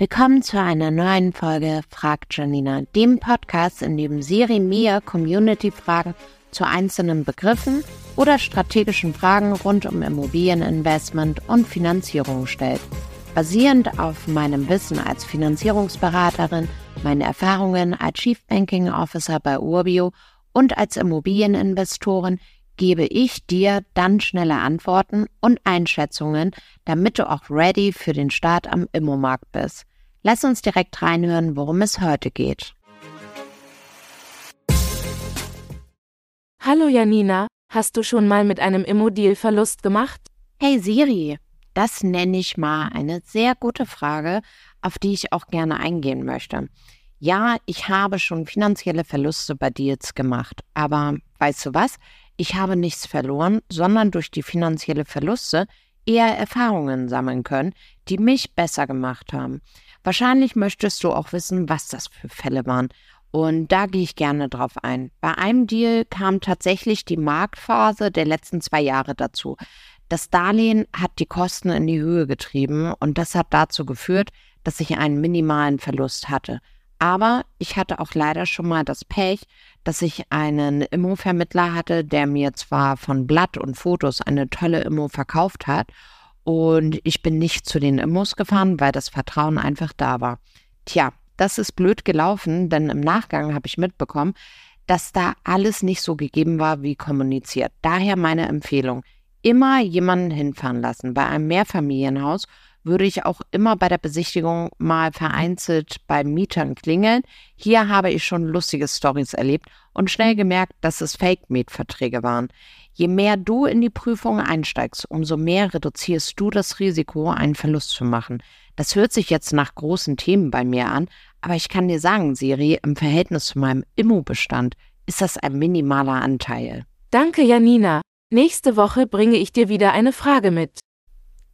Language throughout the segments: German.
Willkommen zu einer neuen Folge Fragt Janina, dem Podcast, in dem Siri mir Community-Fragen zu einzelnen Begriffen oder strategischen Fragen rund um Immobilieninvestment und Finanzierung stellt. Basierend auf meinem Wissen als Finanzierungsberaterin, meinen Erfahrungen als Chief Banking Officer bei Urbio und als Immobilieninvestorin gebe ich dir dann schnelle Antworten und Einschätzungen, damit du auch ready für den Start am Immomarkt bist. Lass uns direkt reinhören, worum es heute geht. Hallo Janina, hast du schon mal mit einem Immodeal Verlust gemacht? Hey Siri, das nenne ich mal eine sehr gute Frage, auf die ich auch gerne eingehen möchte. Ja, ich habe schon finanzielle Verluste bei Deals gemacht, aber weißt du was? Ich habe nichts verloren, sondern durch die finanzielle Verluste eher Erfahrungen sammeln können, die mich besser gemacht haben. Wahrscheinlich möchtest du auch wissen, was das für Fälle waren. Und da gehe ich gerne drauf ein. Bei einem Deal kam tatsächlich die Marktphase der letzten zwei Jahre dazu. Das Darlehen hat die Kosten in die Höhe getrieben und das hat dazu geführt, dass ich einen minimalen Verlust hatte. Aber ich hatte auch leider schon mal das Pech, dass ich einen Immo-Vermittler hatte, der mir zwar von Blatt und Fotos eine tolle Immo verkauft hat und ich bin nicht zu den Immos gefahren, weil das Vertrauen einfach da war. Tja, das ist blöd gelaufen, denn im Nachgang habe ich mitbekommen, dass da alles nicht so gegeben war wie kommuniziert. Daher meine Empfehlung, immer jemanden hinfahren lassen. Bei einem Mehrfamilienhaus würde ich auch immer bei der Besichtigung mal vereinzelt bei Mietern klingeln. Hier habe ich schon lustige Stories erlebt und schnell gemerkt, dass es Fake-Mietverträge waren. Je mehr du in die Prüfung einsteigst, umso mehr reduzierst du das Risiko, einen Verlust zu machen. Das hört sich jetzt nach großen Themen bei mir an, aber ich kann dir sagen, Siri, im Verhältnis zu meinem Immobestand ist das ein minimaler Anteil. Danke, Janina. Nächste Woche bringe ich dir wieder eine Frage mit.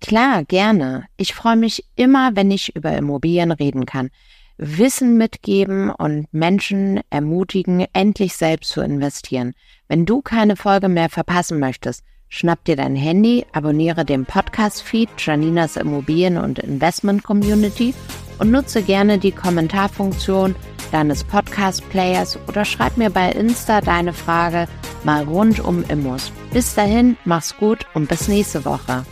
Klar, gerne. Ich freue mich immer, wenn ich über Immobilien reden kann. Wissen mitgeben und Menschen ermutigen, endlich selbst zu investieren. Wenn du keine Folge mehr verpassen möchtest, schnapp dir dein Handy, abonniere den Podcast-Feed Janinas Immobilien- und Investment Community und nutze gerne die Kommentarfunktion deines Podcast-Players oder schreib mir bei Insta deine Frage mal rund um Immos. Bis dahin, mach's gut und bis nächste Woche.